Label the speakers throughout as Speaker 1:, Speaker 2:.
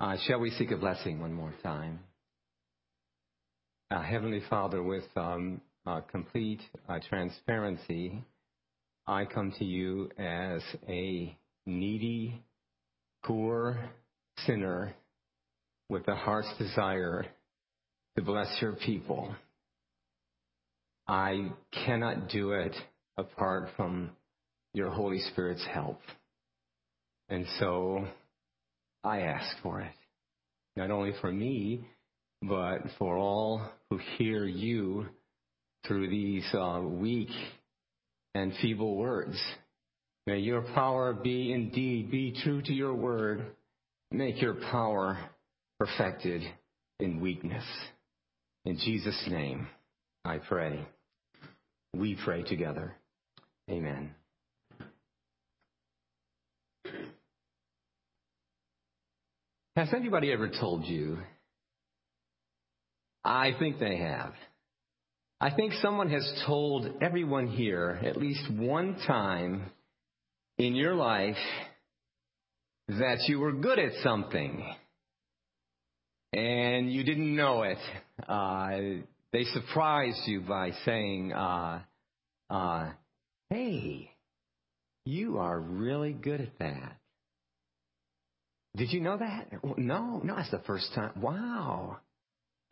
Speaker 1: Uh, shall we seek a blessing one more time? Uh, Heavenly Father, with um, uh, complete transparency, I come to you as a needy, poor sinner with a heart's desire to bless your people. I cannot do it apart from your Holy Spirit's help. And so I ask for it. Not only for me, but for all who hear you through these uh, weak and feeble words. May your power be indeed, be true to your word. Make your power perfected in weakness. In Jesus' name, I pray. We pray together. Amen. Has anybody ever told you? I think they have. I think someone has told everyone here at least one time in your life that you were good at something and you didn't know it. Uh, they surprised you by saying, uh, uh, hey, you are really good at that. Did you know that? No, no, that's the first time. Wow.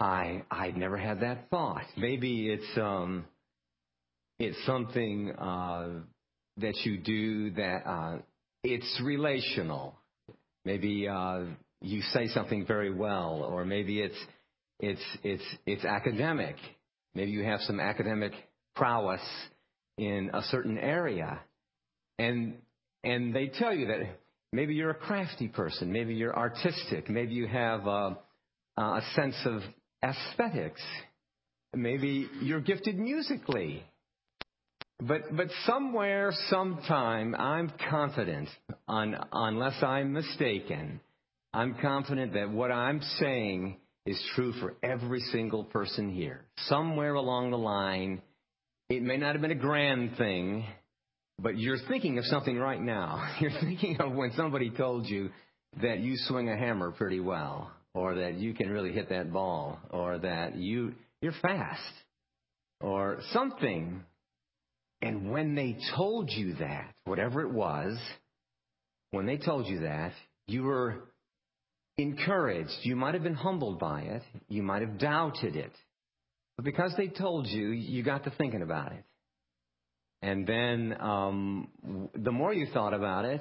Speaker 1: I I'd never had that thought. Maybe it's um it's something uh that you do that uh it's relational. Maybe uh you say something very well or maybe it's it's it's it's academic. Maybe you have some academic prowess in a certain area. And and they tell you that Maybe you're a crafty person. Maybe you're artistic. Maybe you have uh, a, a sense of aesthetics. Maybe you're gifted musically. But, but somewhere, sometime, I'm confident, on, unless I'm mistaken, I'm confident that what I'm saying is true for every single person here. Somewhere along the line, it may not have been a grand thing, but you're thinking of something right now. You're thinking of when somebody told you that you swing a hammer pretty well, or that you can really hit that ball, or that you you're fast, or something. And when they told you that, whatever it was, when they told you that, you were encouraged. You might have been humbled by it. You might have doubted it. But because they told you, you got to thinking about it. And then um, the more you thought about it,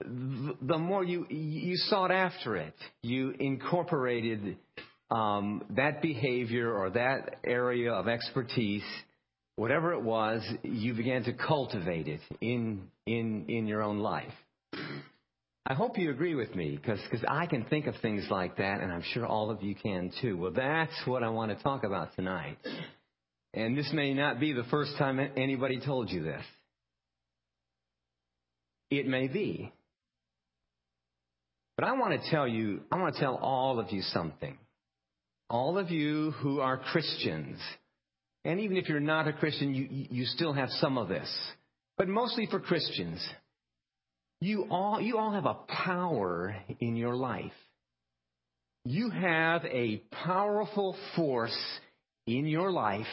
Speaker 1: the more you you sought after it. You incorporated um, that behavior or that area of expertise, whatever it was. You began to cultivate it in in in your own life. I hope you agree with me because I can think of things like that, and I'm sure all of you can too. Well, that's what I want to talk about tonight. And this may not be the first time anybody told you this. It may be. But I want to tell you, I want to tell all of you something. All of you who are Christians, and even if you're not a Christian, you, you still have some of this. But mostly for Christians, you all, you all have a power in your life. You have a powerful force in your life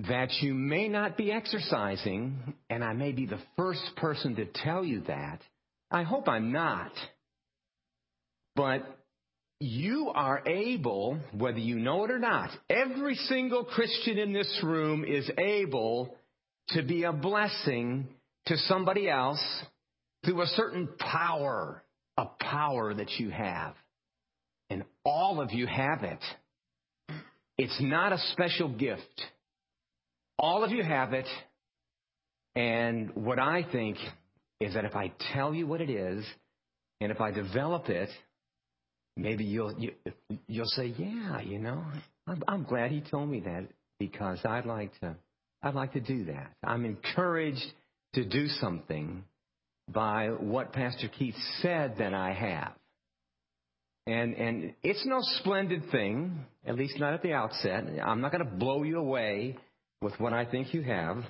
Speaker 1: that you may not be exercising, and I may be the first person to tell you that. I hope I'm not. But you are able, whether you know it or not, every single Christian in this room is able to be a blessing to somebody else through a certain power, a power that you have. And all of you have it. It's not a special gift. All of you have it. And what I think is that if I tell you what it is, and if I develop it, maybe you'll you, will you will say, "Yeah, you know, I'm, I'm glad he told me that because I'd like to I'd like to do that. I'm encouraged to do something by what Pastor Keith said that I have." And and it's no splendid thing, at least not at the outset. I'm not going to blow you away with what I think you have,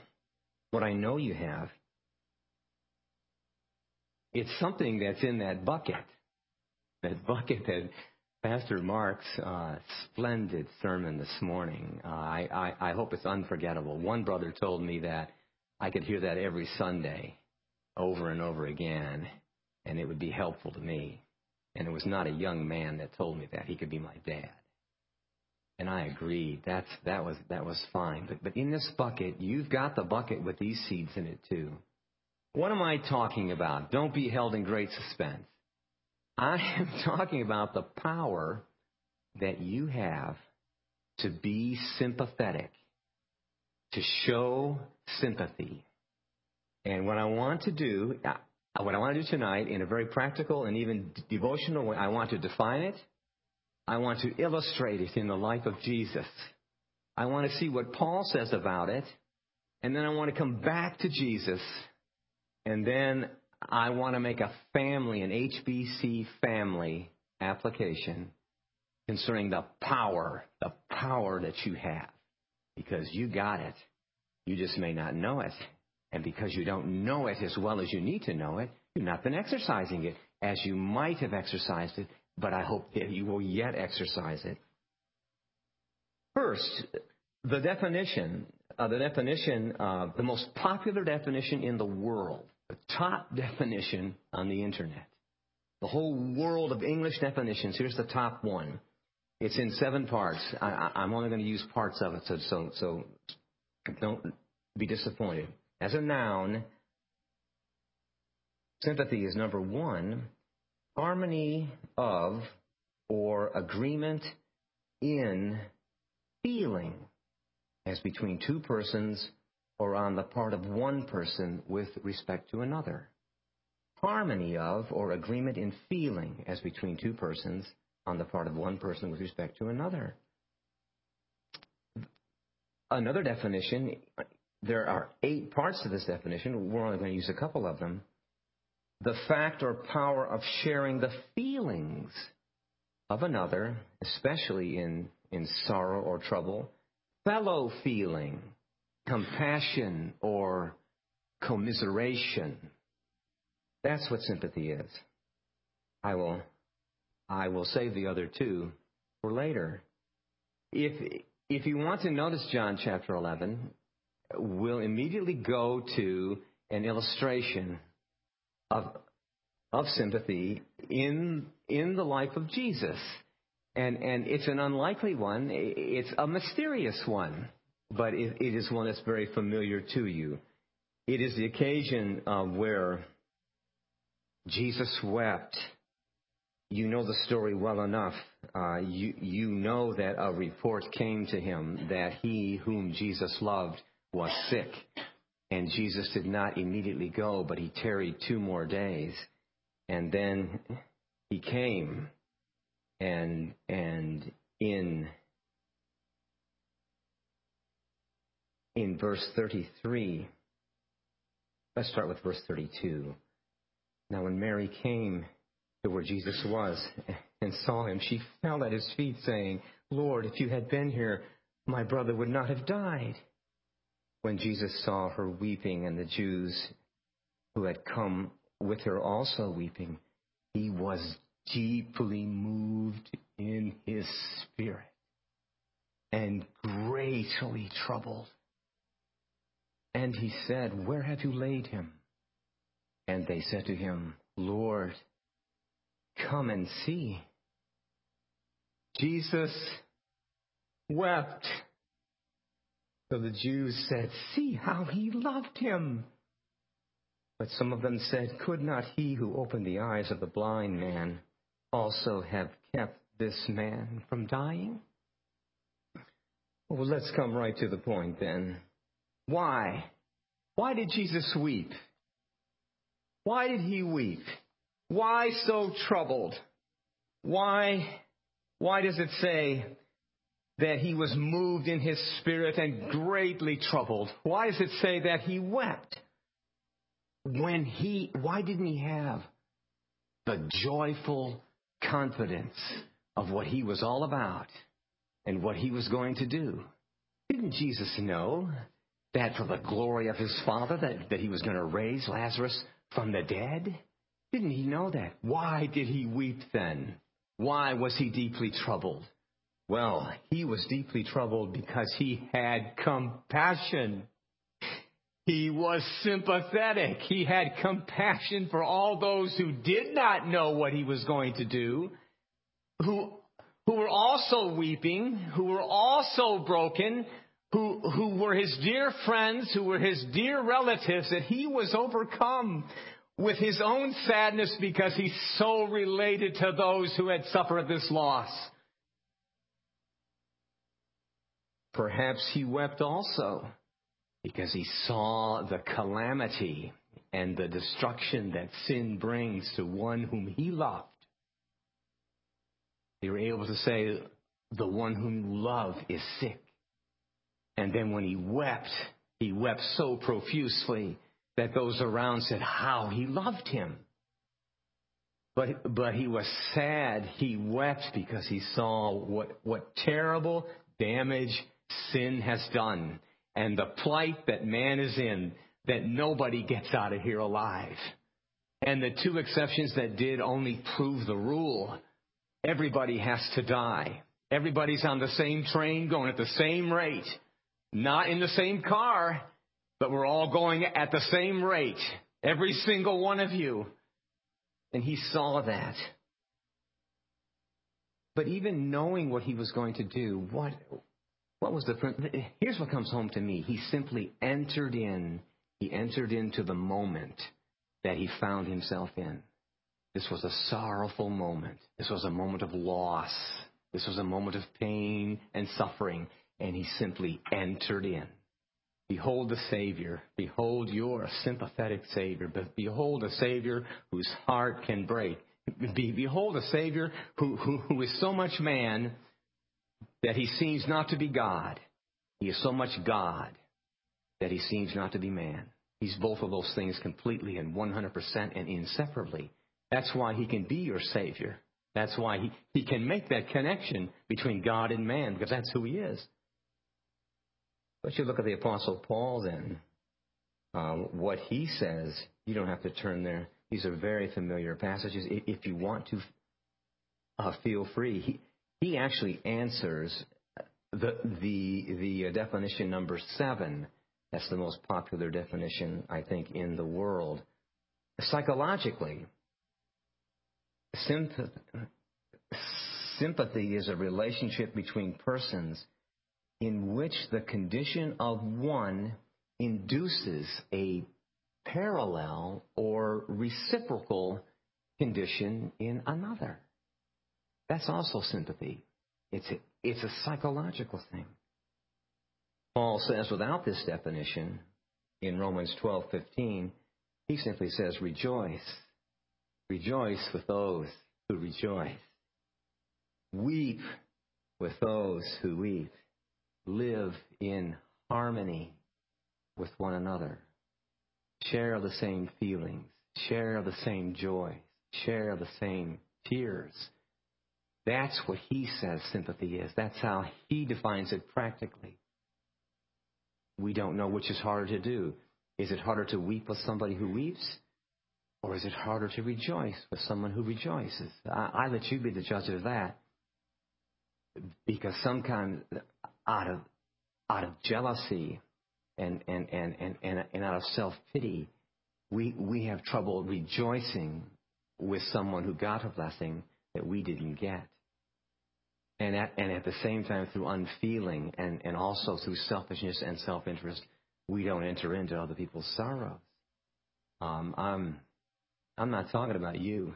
Speaker 1: what I know you have, it's something that's in that bucket. that bucket that Pastor Mark's uh, splendid sermon this morning. Uh, I, I, I hope it's unforgettable. One brother told me that I could hear that every Sunday over and over again, and it would be helpful to me. And it was not a young man that told me that. He could be my dad. And I agreed. That's that was that was fine. But but in this bucket, you've got the bucket with these seeds in it too. What am I talking about? Don't be held in great suspense. I am talking about the power that you have to be sympathetic, to show sympathy. And what I want to do, uh, what I want to do tonight in a very practical and even devotional way, I want to define it. I want to illustrate it in the life of Jesus. I want to see what Paul says about it. And then I want to come back to Jesus. And then I want to make a family, an HBC family application concerning the power, the power that you have. Because you got it. You just may not know it. And because you don't know it as well as you need to know it, you've not been exercising it as you might have exercised it, but I hope that you will yet exercise it. First, the definition, uh, the definition, uh, the most popular definition in the world the top definition on the internet. The whole world of English definitions. Here's the top one. It's in seven parts. I, am only going to use parts of it, so, so, so don't be disappointed. As a noun, sympathy is number one. Harmony of or agreement in feeling as between two persons or on the part of one person with respect to another. Harmony of or agreement in feeling as between two persons on the part of one person with respect to another. Another definition, there are eight parts to this definition. We're only going to use a couple of them. The fact or power of sharing the feelings of another, especially in, in sorrow or trouble. Fellow feeling, compassion or commiseration. That's what sympathy is. I will, I will save the other two for later. If, if you want to notice John chapter 11, we'll immediately go to an illustration of, of sympathy in, in the life of Jesus. And, and it's an unlikely one. It's a mysterious one but it, it is one that's very familiar to you. It is the occasion uh, where Jesus wept. You know the story well enough. Uh, you, you know that a report came to him that he whom Jesus loved was sick. And Jesus did not immediately go, but he tarried two more days. And then he came and, and in in verse 33. Let's start with verse 32. Now, when Mary came to where Jesus was and saw him, she fell at his feet, saying, Lord, if you had been here, my brother would not have died. When Jesus saw her weeping and the Jews who had come with her also weeping, he was deeply moved in his spirit and greatly troubled. And he said, Where have you laid him? And they said to him, Lord, come and see. Jesus wept. So the Jews said, See how he loved him. But some of them said, Could not he who opened the eyes of the blind man also have kept this man from dying? Well, let's come right to the point then. Why? Why did Jesus weep? Why did he weep? Why so troubled? Why, why does it say that he was moved in his spirit and greatly troubled? Why does it say that he wept? When he, why didn't he have the joyful confidence of what he was all about and what he was going to do? Didn't Jesus know that for the glory of his Father, that, that he was going to raise Lazarus from the dead? Didn't he know that? Why did he weep then? Why was he deeply troubled? Well, he was deeply troubled because he had compassion. He was sympathetic. He had compassion for all those who did not know what he was going to do, who, who were also weeping, who were also broken, who, who were his dear friends, who were his dear relatives, that he was overcome with his own sadness because he so related to those who had suffered this loss. Perhaps he wept also because he saw the calamity and the destruction that sin brings to one whom he loved. They were able to say, the one whom you love is sick. And then when he wept, he wept so profusely that those around said how he loved him. But, but he was sad. He wept because he saw what, what terrible damage sin has done and the plight that man is in that nobody gets out of here alive. And the two exceptions that did only prove the rule. Everybody has to die. Everybody's on the same train going at the same rate. Not in the same car, but we're all going at the same rate. Every single one of you. And he saw that. But even knowing what he was going to do, what, what was the, here's what comes home to me. He simply entered in, he entered into the moment that he found himself in. This was a sorrowful moment. This was a moment of loss. This was a moment of pain and suffering. And he simply entered in. Behold the Savior. Behold your sympathetic Savior. Behold a Savior whose heart can break. Behold a Savior who, who, who is so much man that he seems not to be God. He is so much God that he seems not to be man. He's both of those things completely and 100% and inseparably. That's why he can be your Savior. That's why he, he can make that connection between God and man, because that's who he is. But you look at the Apostle Paul then, um, what he says, you don't have to turn there. These are very familiar passages. If you want to uh, feel free, he, he actually answers the, the, the uh, definition number seven. That's the most popular definition, I think, in the world. Psychologically, sympathy is a relationship between persons in which the condition of one induces a parallel or reciprocal condition in another. That's also sympathy. It's a, it's a psychological thing. Paul says without this definition in Romans 12:15, he simply says rejoice. Rejoice with those who rejoice. Weep with those who weep live in harmony with one another, share the same feelings, share the same joy, share the same tears. That's what he says sympathy is. That's how he defines it practically. We don't know which is harder to do. Is it harder to weep with somebody who weeps? Or is it harder to rejoice with someone who rejoices? I, I let you be the judge of that. Because sometimes out of out of jealousy and and and and, and, and out of self pity, we we have trouble rejoicing with someone who got a blessing that we didn't get. And at, and at the same time, through unfeeling and, and also through selfishness and self interest, we don't enter into other people's sorrows. Um, I'm, I'm not talking about you.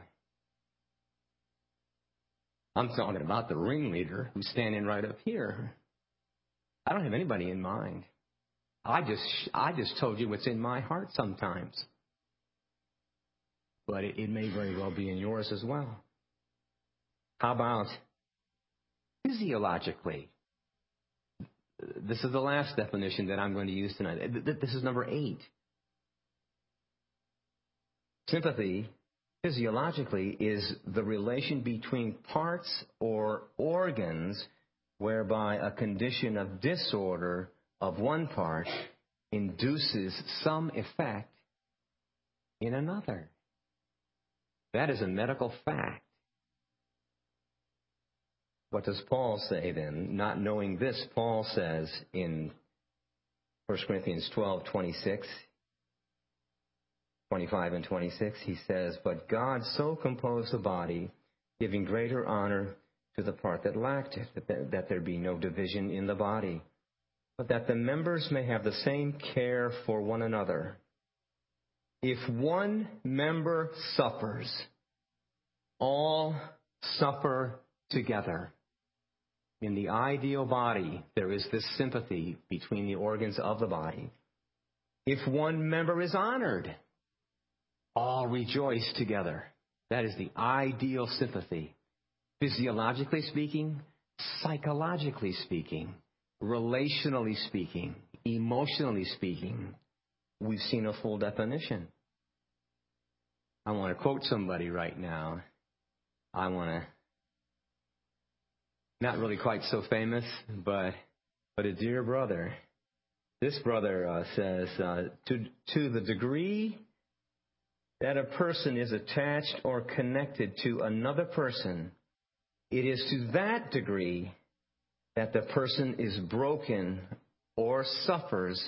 Speaker 1: I'm talking about the ringleader who's standing right up here. I don't have anybody in mind. I just I just told you what's in my heart sometimes. But it, it may very well be in yours as well. How about physiologically? This is the last definition that I'm going to use tonight. This is number eight. Sympathy, physiologically, is the relation between parts or organs whereby a condition of disorder of one part induces some effect in another. That is a medical fact. What does Paul say then? Not knowing this, Paul says in 1 Corinthians 12, 26, 25 and 26, he says, But God so composed the body, giving greater honor to the part that lacked it, that, that there be no division in the body, but that the members may have the same care for one another. If one member suffers, all suffer together. In the ideal body, there is this sympathy between the organs of the body. If one member is honored, all rejoice together. That is the ideal sympathy. Physiologically speaking, psychologically speaking, relationally speaking, emotionally speaking, we've seen a full definition. I want to quote somebody right now. I want to, not really quite so famous, but, but a dear brother. This brother uh, says, uh, to, to the degree that a person is attached or connected to another person, it is to that degree that the person is broken or suffers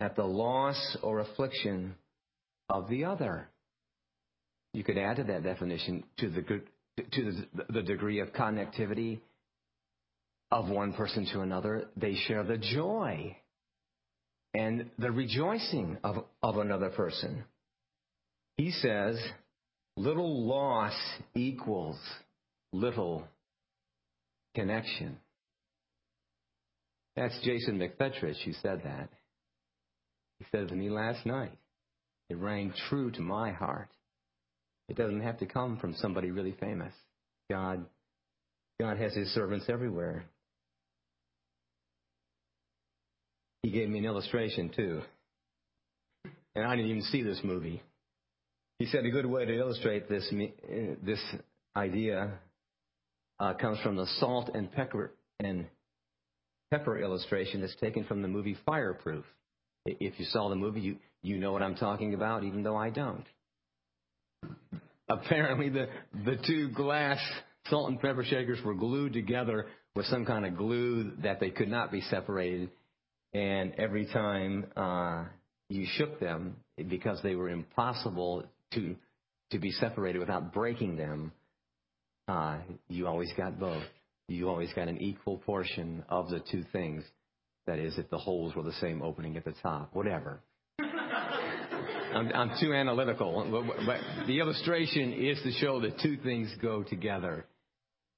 Speaker 1: at the loss or affliction of the other. You could add to that definition to the to the, the degree of connectivity of one person to another. They share the joy and the rejoicing of, of another person. He says, little loss equals little connection. That's Jason McFetrich who said that. He said to me last night. It rang true to my heart. It doesn't have to come from somebody really famous. God, God has his servants everywhere. He gave me an illustration too. And I didn't even see this movie. He said a good way to illustrate this, uh, this idea uh, comes from the salt and pepper and pepper illustration that's taken from the movie Fireproof. If you saw the movie, you, you know what I'm talking about, even though I don't. Apparently, the, the two glass salt and pepper shakers were glued together with some kind of glue that they could not be separated. And every time uh, you shook them, because they were impossible to to be separated without breaking them, uh, you always got both. You always got an equal portion of the two things. That is, if the holes were the same opening at the top, whatever. I'm, I'm, too analytical, but the illustration is to show that two things go together.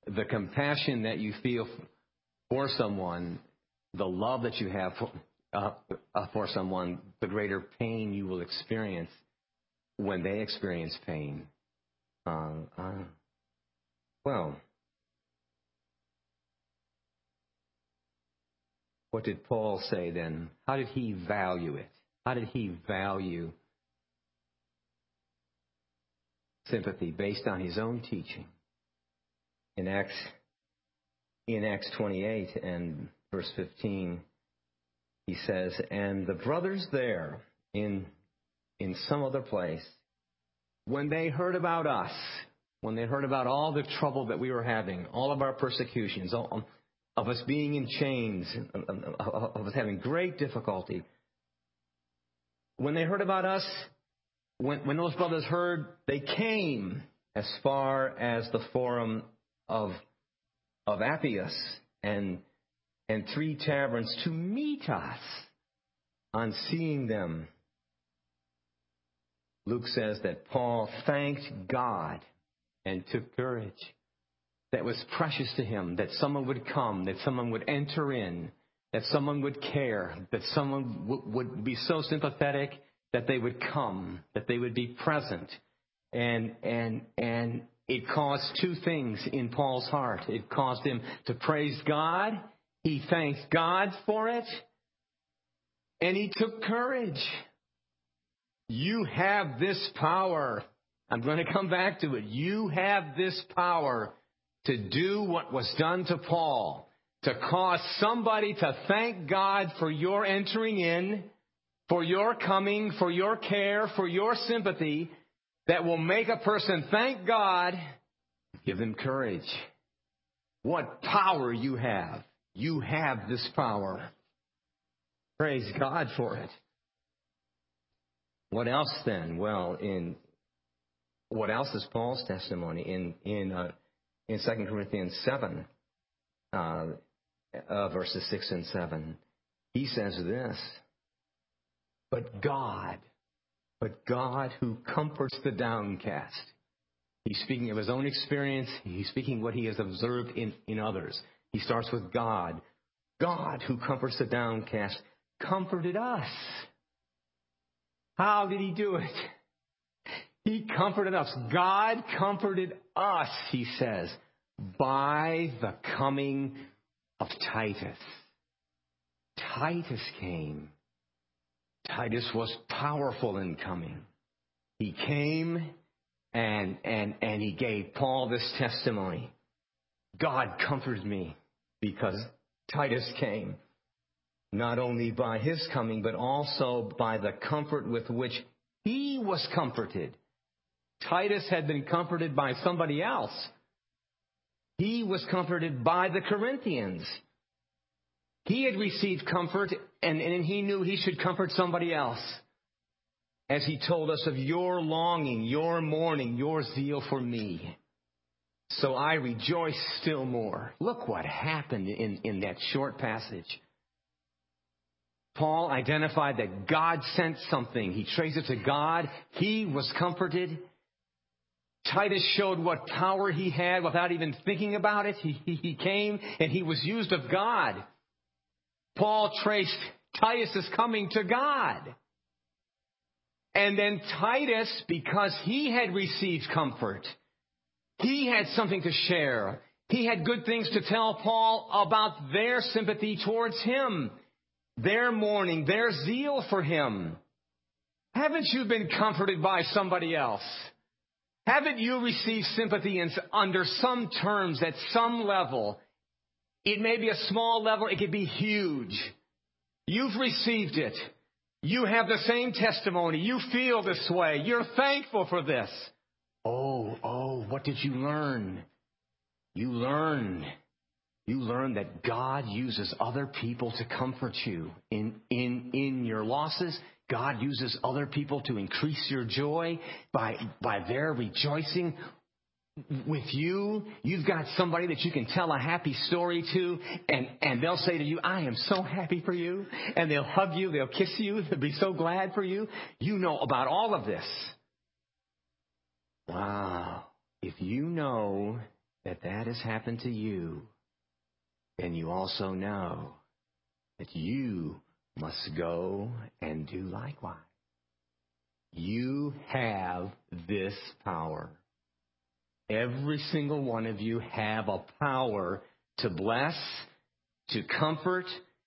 Speaker 1: The compassion that you feel for someone, the love that you have for, uh, uh, for someone, the greater pain you will experience when they experience pain. Uh, uh well, what did Paul say then? How did he value it? How did he value sympathy based on his own teaching? In Acts, in Acts 28 and verse 15, he says, And the brothers there in, in some other place, when they heard about us, when they heard about all the trouble that we were having, all of our persecutions, all, um, of us being in chains, of us having great difficulty. When they heard about us, when, when those brothers heard, they came as far as the forum of, of Appius and, and three taverns to meet us on seeing them. Luke says that Paul thanked God and took courage that was precious to him, that someone would come, that someone would enter in, that someone would care, that someone w- would be so sympathetic that they would come, that they would be present. And, and, and it caused two things in Paul's heart. It caused him to praise God. He thanked God for it. And he took courage. You have this power. I'm going to come back to it. You have this power to do what was done to Paul, to cause somebody to thank God for your entering in, for your coming, for your care, for your sympathy, that will make a person thank God, give them courage. What power you have. You have this power. Praise God for it. What else then? Well, in what else is Paul's testimony in in uh, in Second Corinthians seven, uh, uh, verses six and seven? He says this. But God, but God who comforts the downcast. He's speaking of his own experience. He's speaking what he has observed in, in others. He starts with God. God who comforts the downcast comforted us. How did he do it? He comforted us. God comforted us, he says, by the coming of Titus. Titus came. Titus was powerful in coming. He came and, and, and he gave Paul this testimony. God comforted me because Titus came, not only by his coming, but also by the comfort with which he was comforted. Titus had been comforted by somebody else. He was comforted by the Corinthians. He had received comfort and, and he knew he should comfort somebody else. As he told us of your longing, your mourning, your zeal for me. So I rejoice still more. Look what happened in, in that short passage. Paul identified that God sent something. He traced it to God. He was comforted. Titus showed what power he had without even thinking about it. He, he, he came and he was used of God. Paul traced Titus' coming to God. And then Titus, because he had received comfort, he had something to share. He had good things to tell Paul about their sympathy towards him, their mourning, their zeal for him. Haven't you been comforted by somebody else? Haven't you received sympathy under some terms at some level? It may be a small level, it could be huge. You've received it. You have the same testimony. You feel this way. You're thankful for this. Oh, oh, what did you learn? You learn. You learn that God uses other people to comfort you in, in, in your losses. God uses other people to increase your joy by, by their rejoicing with you, you've got somebody that you can tell a happy story to, and, and they'll say to you, I am so happy for you. And they'll hug you, they'll kiss you, they'll be so glad for you. You know about all of this. Wow. If you know that that has happened to you, then you also know that you must go and do likewise. You have this power. Every single one of you have a power to bless, to comfort,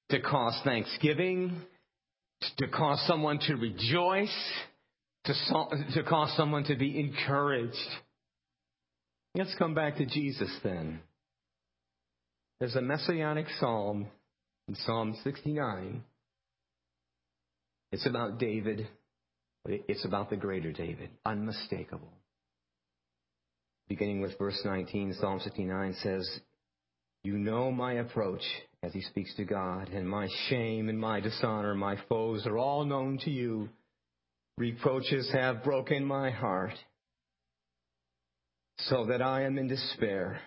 Speaker 1: to cause thanksgiving, to cause someone to rejoice, to, to cause someone to be encouraged. Let's come back to Jesus then. There's a messianic psalm in Psalm 69. It's about David, but it's about the greater David, unmistakable beginning with verse 19, Psalm 69 says, You know my approach, as he speaks to God, and my shame and my dishonor, my foes are all known to you. Reproaches have broken my heart, so that I am in despair.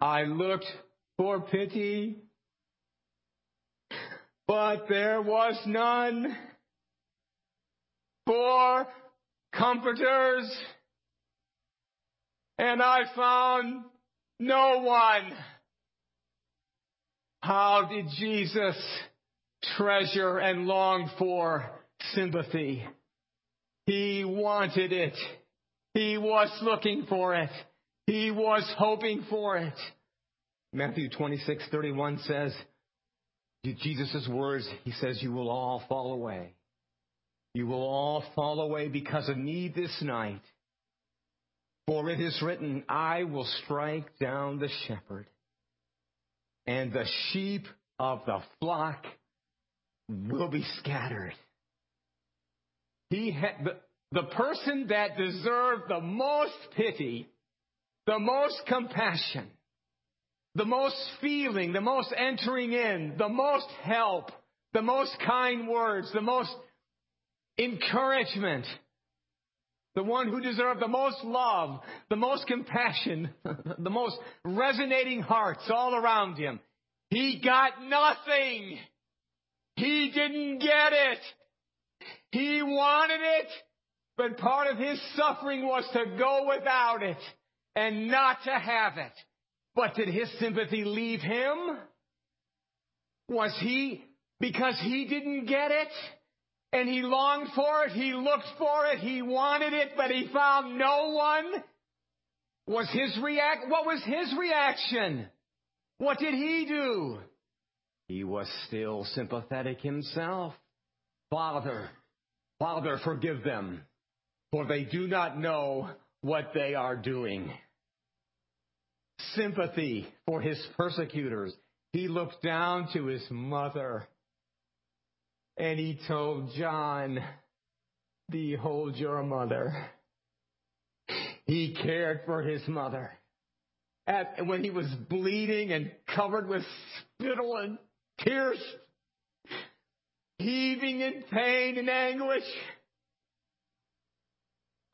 Speaker 1: I looked for pity, but there was none. For comforters, and I found no one. How did Jesus treasure and long for sympathy? He wanted it. He was looking for it. He was hoping for it. Matthew 26, 31 says, Jesus' words, he says, you will all fall away. You will all fall away because of me this night. For it is written, I will strike down the shepherd, and the sheep of the flock will be scattered. He had, the person that deserved the most pity, the most compassion, the most feeling, the most entering in, the most help, the most kind words, the most encouragement, the one who deserved the most love, the most compassion, the most resonating hearts all around him. He got nothing. He didn't get it. He wanted it, but part of his suffering was to go without it and not to have it. But did his sympathy leave him? Was he, because he didn't get it, and he longed for it, he looked for it, he wanted it, but he found no one? Was his react, what was his reaction? What did he do? He was still sympathetic himself. Father, Father, forgive them, for they do not know what they are doing sympathy for his persecutors. He looked down to his mother and he told John, Behold your mother. He cared for his mother. At, when he was bleeding and covered with spittle and tears, heaving in pain and anguish,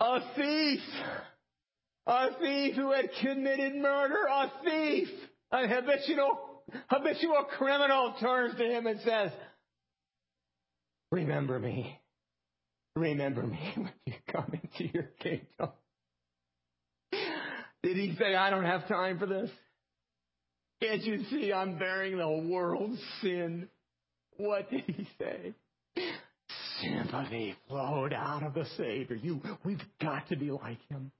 Speaker 1: a thief a thief who had committed murder, a thief, a habitual, habitual criminal turns to him and says, Remember me. Remember me when you come into your kingdom. Did he say, I don't have time for this? Can't you see I'm bearing the world's sin? What did he say? Sympathy flowed out of the Savior. You, we've got to be like him.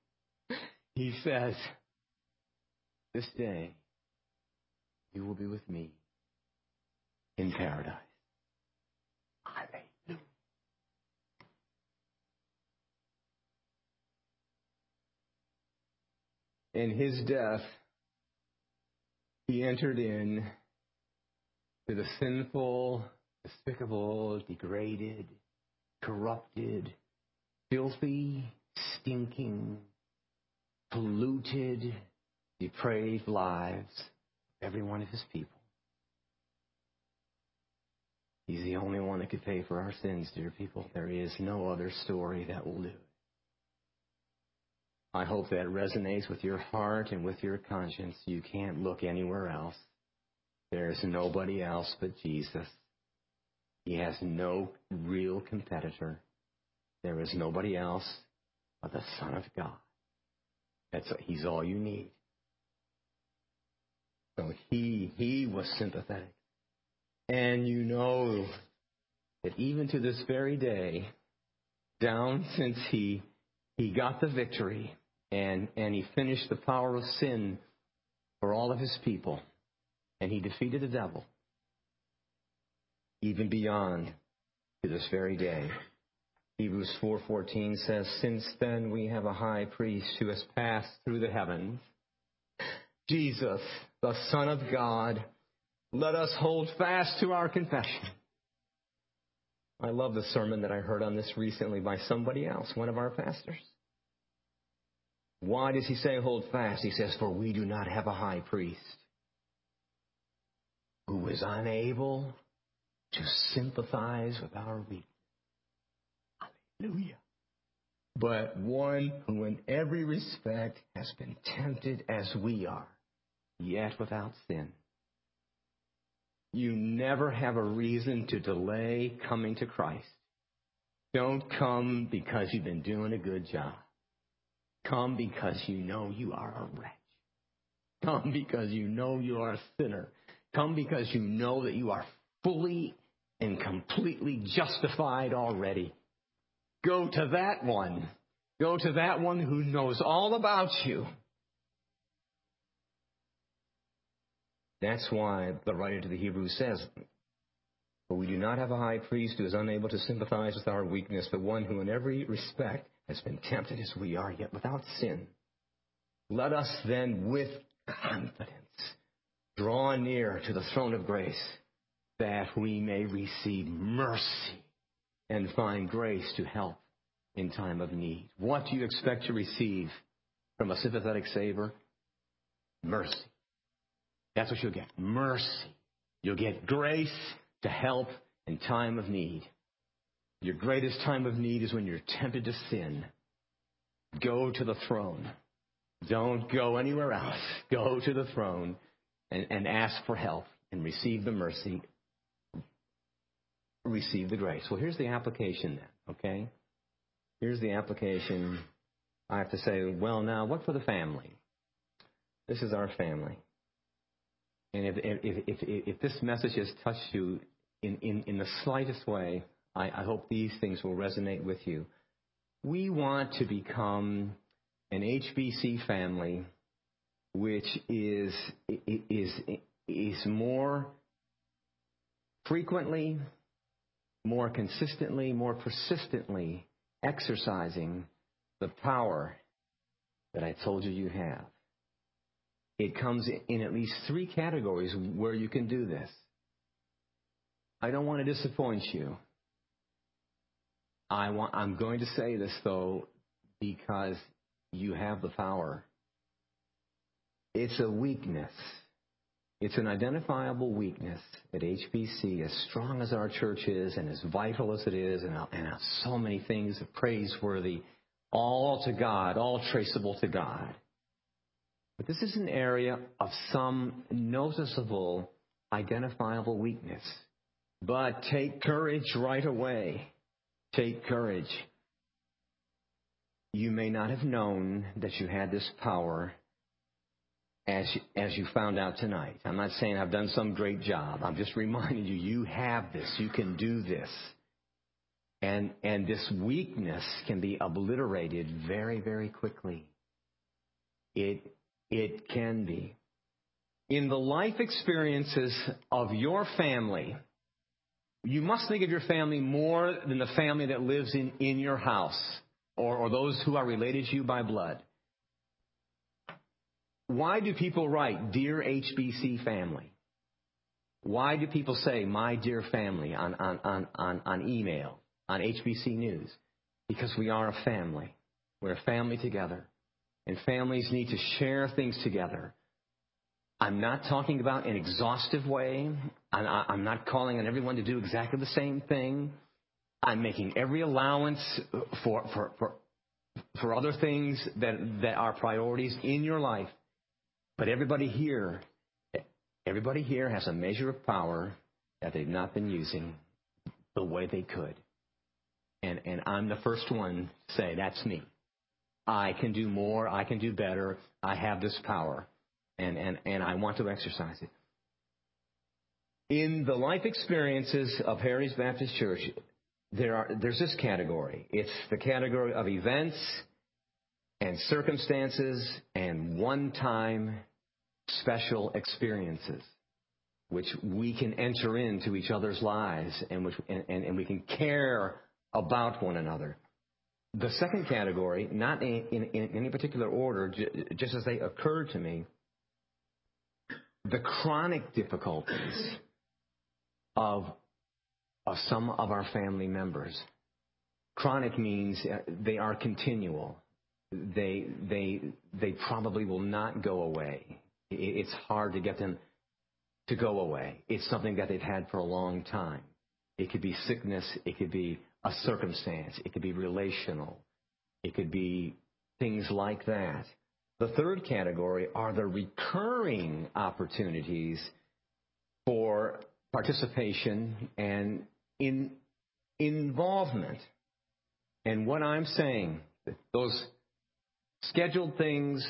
Speaker 1: He says, This day you will be with me in paradise. Hallelujah. In his death, he entered in to the sinful, despicable, degraded, corrupted, filthy, stinking, polluted, depraved lives of every one of his people. He's the only one that could pay for our sins, dear people. There is no other story that will do. I hope that resonates with your heart and with your conscience. You can't look anywhere else. There is nobody else but Jesus. He has no real competitor. There is nobody else but the Son of God. That's he's all you need. So he he was sympathetic. And you know that even to this very day, down since he he got the victory and, and he finished the power of sin for all of his people, and he defeated the devil, even beyond to this very day. Hebrews 4:14 says, "Since then we have a high priest who has passed through the heavens, Jesus, the Son of God. Let us hold fast to our confession." I love the sermon that I heard on this recently by somebody else, one of our pastors. Why does he say hold fast? He says, "For we do not have a high priest who is unable to sympathize with our weakness." Hallelujah. But one who in every respect has been tempted as we are, yet without sin. You never have a reason to delay coming to Christ. Don't come because you've been doing a good job. Come because you know you are a wretch. Come because you know you are a sinner. Come because you know that you are fully and completely justified already Go to that one. Go to that one who knows all about you. That's why the writer to the Hebrews says, For we do not have a high priest who is unable to sympathize with our weakness, but one who in every respect has been tempted as we are, yet without sin. Let us then with confidence draw near to the throne of grace that we may receive mercy and find grace to help in time of need. What do you expect to receive from a sympathetic Savior? Mercy. That's what you'll get. Mercy. You'll get grace to help in time of need. Your greatest time of need is when you're tempted to sin. Go to the throne. Don't go anywhere else. Go to the throne and, and ask for help and receive the mercy. Receive the grace. Well, here's the application then, okay? Here's the application. I have to say, well, now, what for the family? This is our family. And if, if, if, if this message has touched you in, in, in the slightest way, I, I hope these things will resonate with you. We want to become an HBC family which is, is, is more frequently, more consistently, more persistently exercising the power that I told you you have. It comes in at least three categories where you can do this. I don't want to disappoint you. I want, I'm going to say this though, because you have the power. It's a weakness. It's an identifiable weakness at HBC, as strong as our church is and as vital as it is, and, and so many things praiseworthy, all to God, all traceable to God. But this is an area of some noticeable, identifiable weakness. But take courage right away. Take courage. You may not have known that you had this power as you, as you found out tonight. I'm not saying I've done some great job. I'm just reminding you, you have this. You can do this. And, and this weakness can be obliterated very, very quickly. It, it can be. In the life experiences of your family, you must think of your family more than the family that lives in, in your house or, or those who are related to you by blood. Why do people write, Dear HBC family? Why do people say, My dear family, on, on, on, on, on email, on HBC News? Because we are a family. We're a family together. And families need to share things together. I'm not talking about an exhaustive way. I'm not calling on everyone to do exactly the same thing. I'm making every allowance for, for, for, for other things that, that are priorities in your life. But everybody here, everybody here has a measure of power that they've not been using the way they could. And, and I'm the first one to say, that's me. I can do more. I can do better. I have this power. And, and, and I want to exercise it. In the life experiences of Heritage Baptist Church, there are, there's this category. It's the category of events and circumstances and one time special experiences which we can enter into each other's lives and, which, and, and, and we can care about one another. The second category, not in, in, in any particular order, just as they occurred to me, the chronic difficulties of, of some of our family members. Chronic means uh, they are continual. They, they, they probably will not go away. It's hard to get them to go away. It's something that they've had for a long time. It could be sickness. It could be a circumstance. It could be relational. It could be things like that. The third category are the recurring opportunities for participation and in involvement. And what I'm saying, those scheduled things,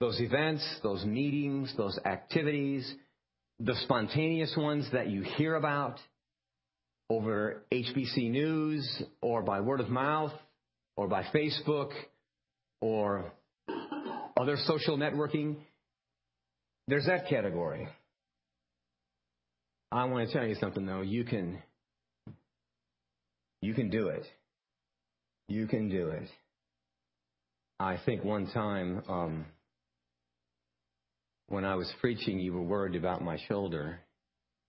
Speaker 1: those events, those meetings, those activities, the spontaneous ones that you hear about, over HBC News or by word of mouth or by Facebook or other social networking. There's that category. I want to tell you something though. You can, you can do it. You can do it. I think one time, um, when I was preaching, you were worried about my shoulder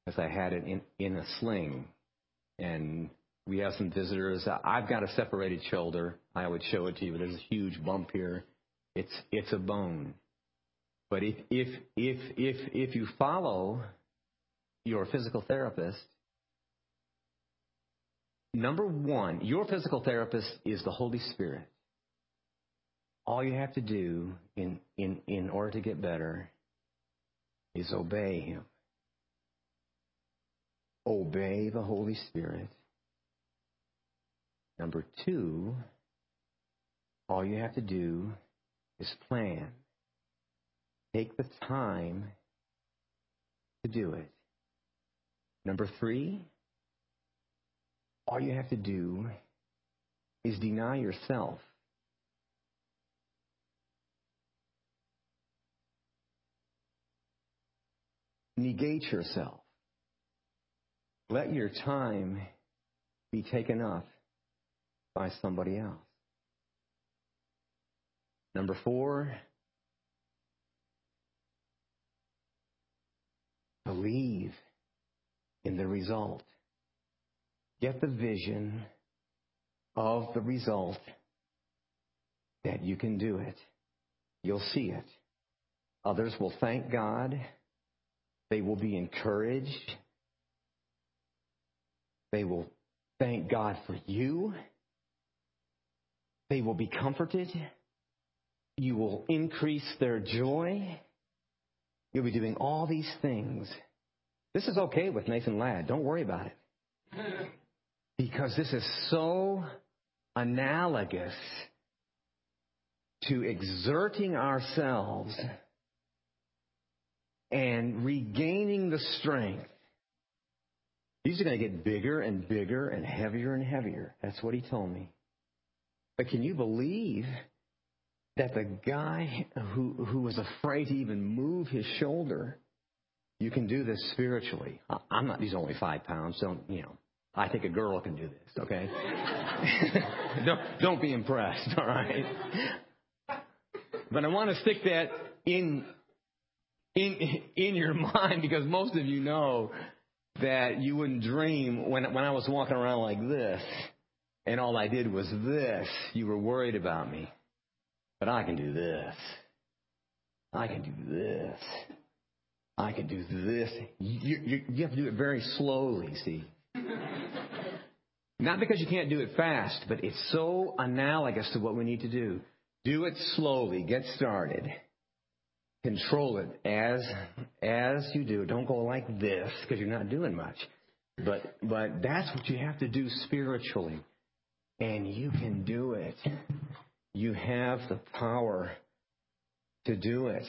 Speaker 1: because I had it in, in a sling and we have some visitors. I've got a separated shoulder. I would show it to you, but there's a huge bump here. It's it's a bone. But if if if if if you follow your physical therapist, number one, your physical therapist is the Holy Spirit. All you have to do in in in order to get better is obey him. Obey the Holy Spirit. Number two, all you have to do is plan. Take the time to do it. Number three, all you have to do is deny yourself. Negate yourself. Let your time be taken up by somebody else. Number four, believe in the result. Get the vision of the result that you can do it. You'll see it. Others will thank God. They will be encouraged. They will thank God for you. They will be comforted. You will increase their joy. You'll be doing all these things. This is okay with Nathan Ladd. Don't worry about it. Because this is so analogous to exerting ourselves and regaining the strength. These are going to get bigger and bigger and heavier and heavier. That's what he told me. But can you believe that the guy who, who was afraid to even move his shoulder, you can do this spiritually. I'm not, he's only five pounds, don't, you know, I think a girl can do this, okay? don't, don't be impressed, all right? But I want to stick that in, in, in your mind because most of you know that you wouldn't dream when, when I was walking around like this and all I did was this, you were worried about me. But I can do this. I can do this. I can do this. You, you, you have to do it very slowly, see. Not because you can't do it fast, but it's so analogous to what we need to do. Do it slowly. Get started. Control it as as you do. Don't go like this because you're not doing much. But but that's what you have to do spiritually. And you can do it. You have the power to do it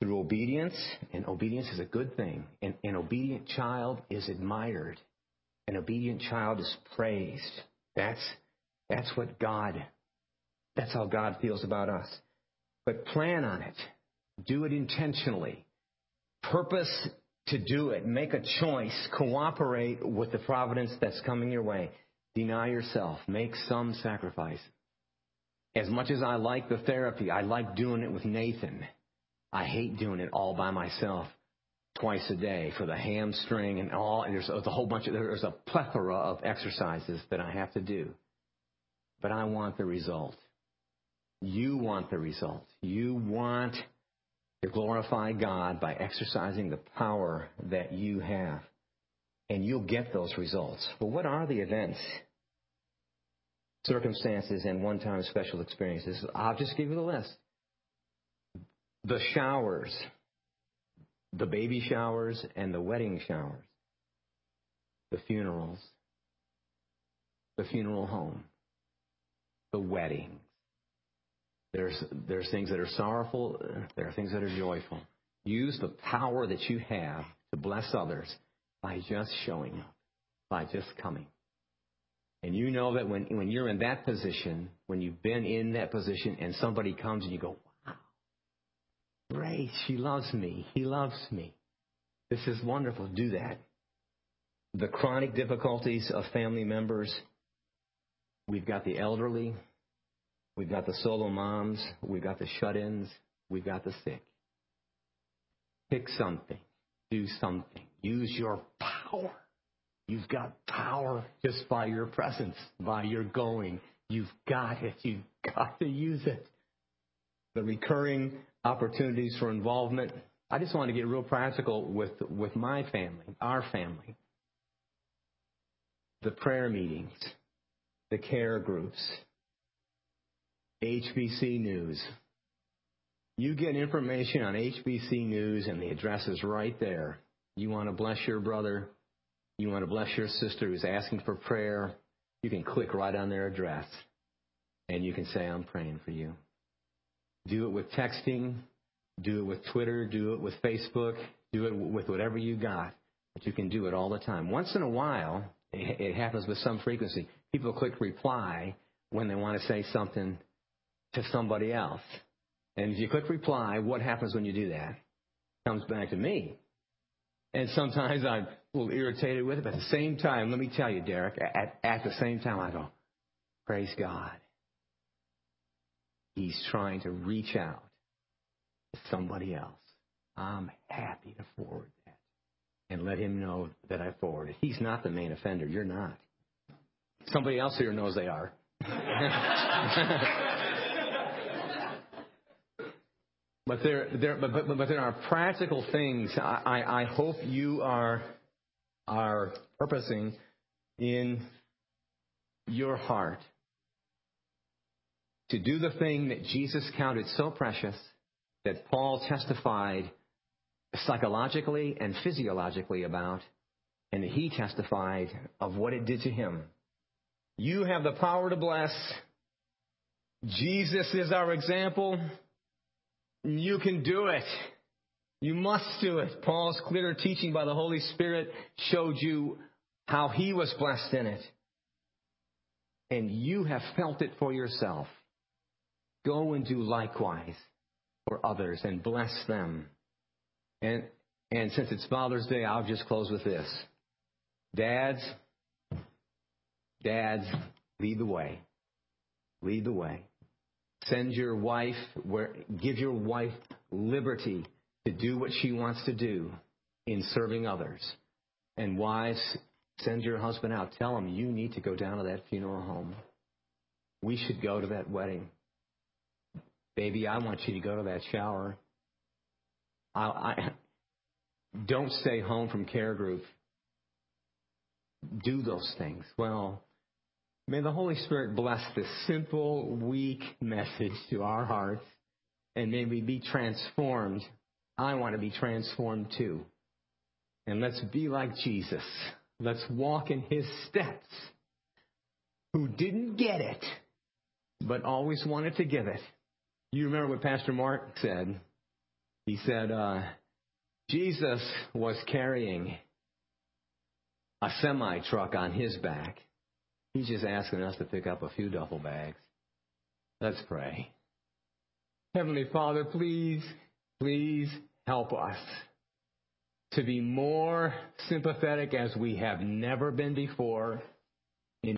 Speaker 1: through obedience, and obedience is a good thing. And an obedient child is admired. An obedient child is praised. That's that's what God that's how God feels about us. But plan on it. Do it intentionally. Purpose to do it. Make a choice. Cooperate with the providence that's coming your way. Deny yourself. Make some sacrifice. As much as I like the therapy, I like doing it with Nathan. I hate doing it all by myself twice a day for the hamstring and all. And there's a whole bunch of, there's a plethora of exercises that I have to do. But I want the result. You want the result. You want to glorify God by exercising the power that you have and you'll get those results. But what are the events, circumstances, and one time special experiences? I'll just give you the list. The showers, the baby showers, and the wedding showers, the funerals, the funeral home, the weddings. There's, there's things that are sorrowful, there are things that are joyful. Use the power that you have to bless others by just showing up, by just coming. And you know that when, when you're in that position, when you've been in that position and somebody comes and you go, wow, Grace, she loves me. He loves me. This is wonderful. Do that. The chronic difficulties of family members. We've got the elderly. We've got the solo moms. We've got the shut ins. We've got the sick. Pick something. Do something. Use your power
Speaker 2: You've got power just by your presence, by your going. You've got it. You've got to use it. The recurring opportunities for involvement. I just want to get real practical with, with my family, our family. The prayer meetings, the care groups, HBC News. You get information on HBC News and the address is right there. You want to bless your brother, you want to bless your sister who's asking for prayer, you can click right on their address and you can say, I'm praying for you. Do it with texting, do it with Twitter, do it with Facebook, do it with whatever you got. But you can do it all the time. Once in a while, it happens with some frequency. People click reply when they want to say something to somebody else. And if you click reply, what happens when you do that? It comes back to me. And sometimes I'm a little irritated with it, but at the same time, let me tell you, Derek, at, at the same time, I go, praise God. He's trying to reach out to somebody else. I'm happy to forward that and let him know that I forwarded. He's not the main offender. You're not. Somebody else here knows they are. But there, there, but, but, but there are practical things. I, I hope you are are purposing in your heart to do the thing that Jesus counted so precious that Paul testified psychologically and physiologically about, and he testified of what it did to him. You have the power to bless. Jesus is our example. You can do it. You must do it. Paul's clear teaching by the Holy Spirit showed you how he was blessed in it. And you have felt it for yourself. Go and do likewise for others and bless them. And, and since it's Father's Day, I'll just close with this. Dads, dads, lead the way. Lead the way. Send your wife where, give your wife liberty to do what she wants to do in serving others. And wives, send your husband out. Tell him you need to go down to that funeral home. We should go to that wedding. Baby, I want you to go to that shower. I, I don't stay home from care group. Do those things. Well, May the Holy Spirit bless this simple, weak message to our hearts, and may we be transformed. I want to be transformed too. And let's be like Jesus. Let's walk in his steps, who didn't get it, but always wanted to give it. You remember what Pastor Mark said? He said, uh, Jesus was carrying a semi truck on his back He's just asking us to pick up a few duffel bags. Let's pray. Heavenly Father, please, please help us to be more sympathetic as we have never been before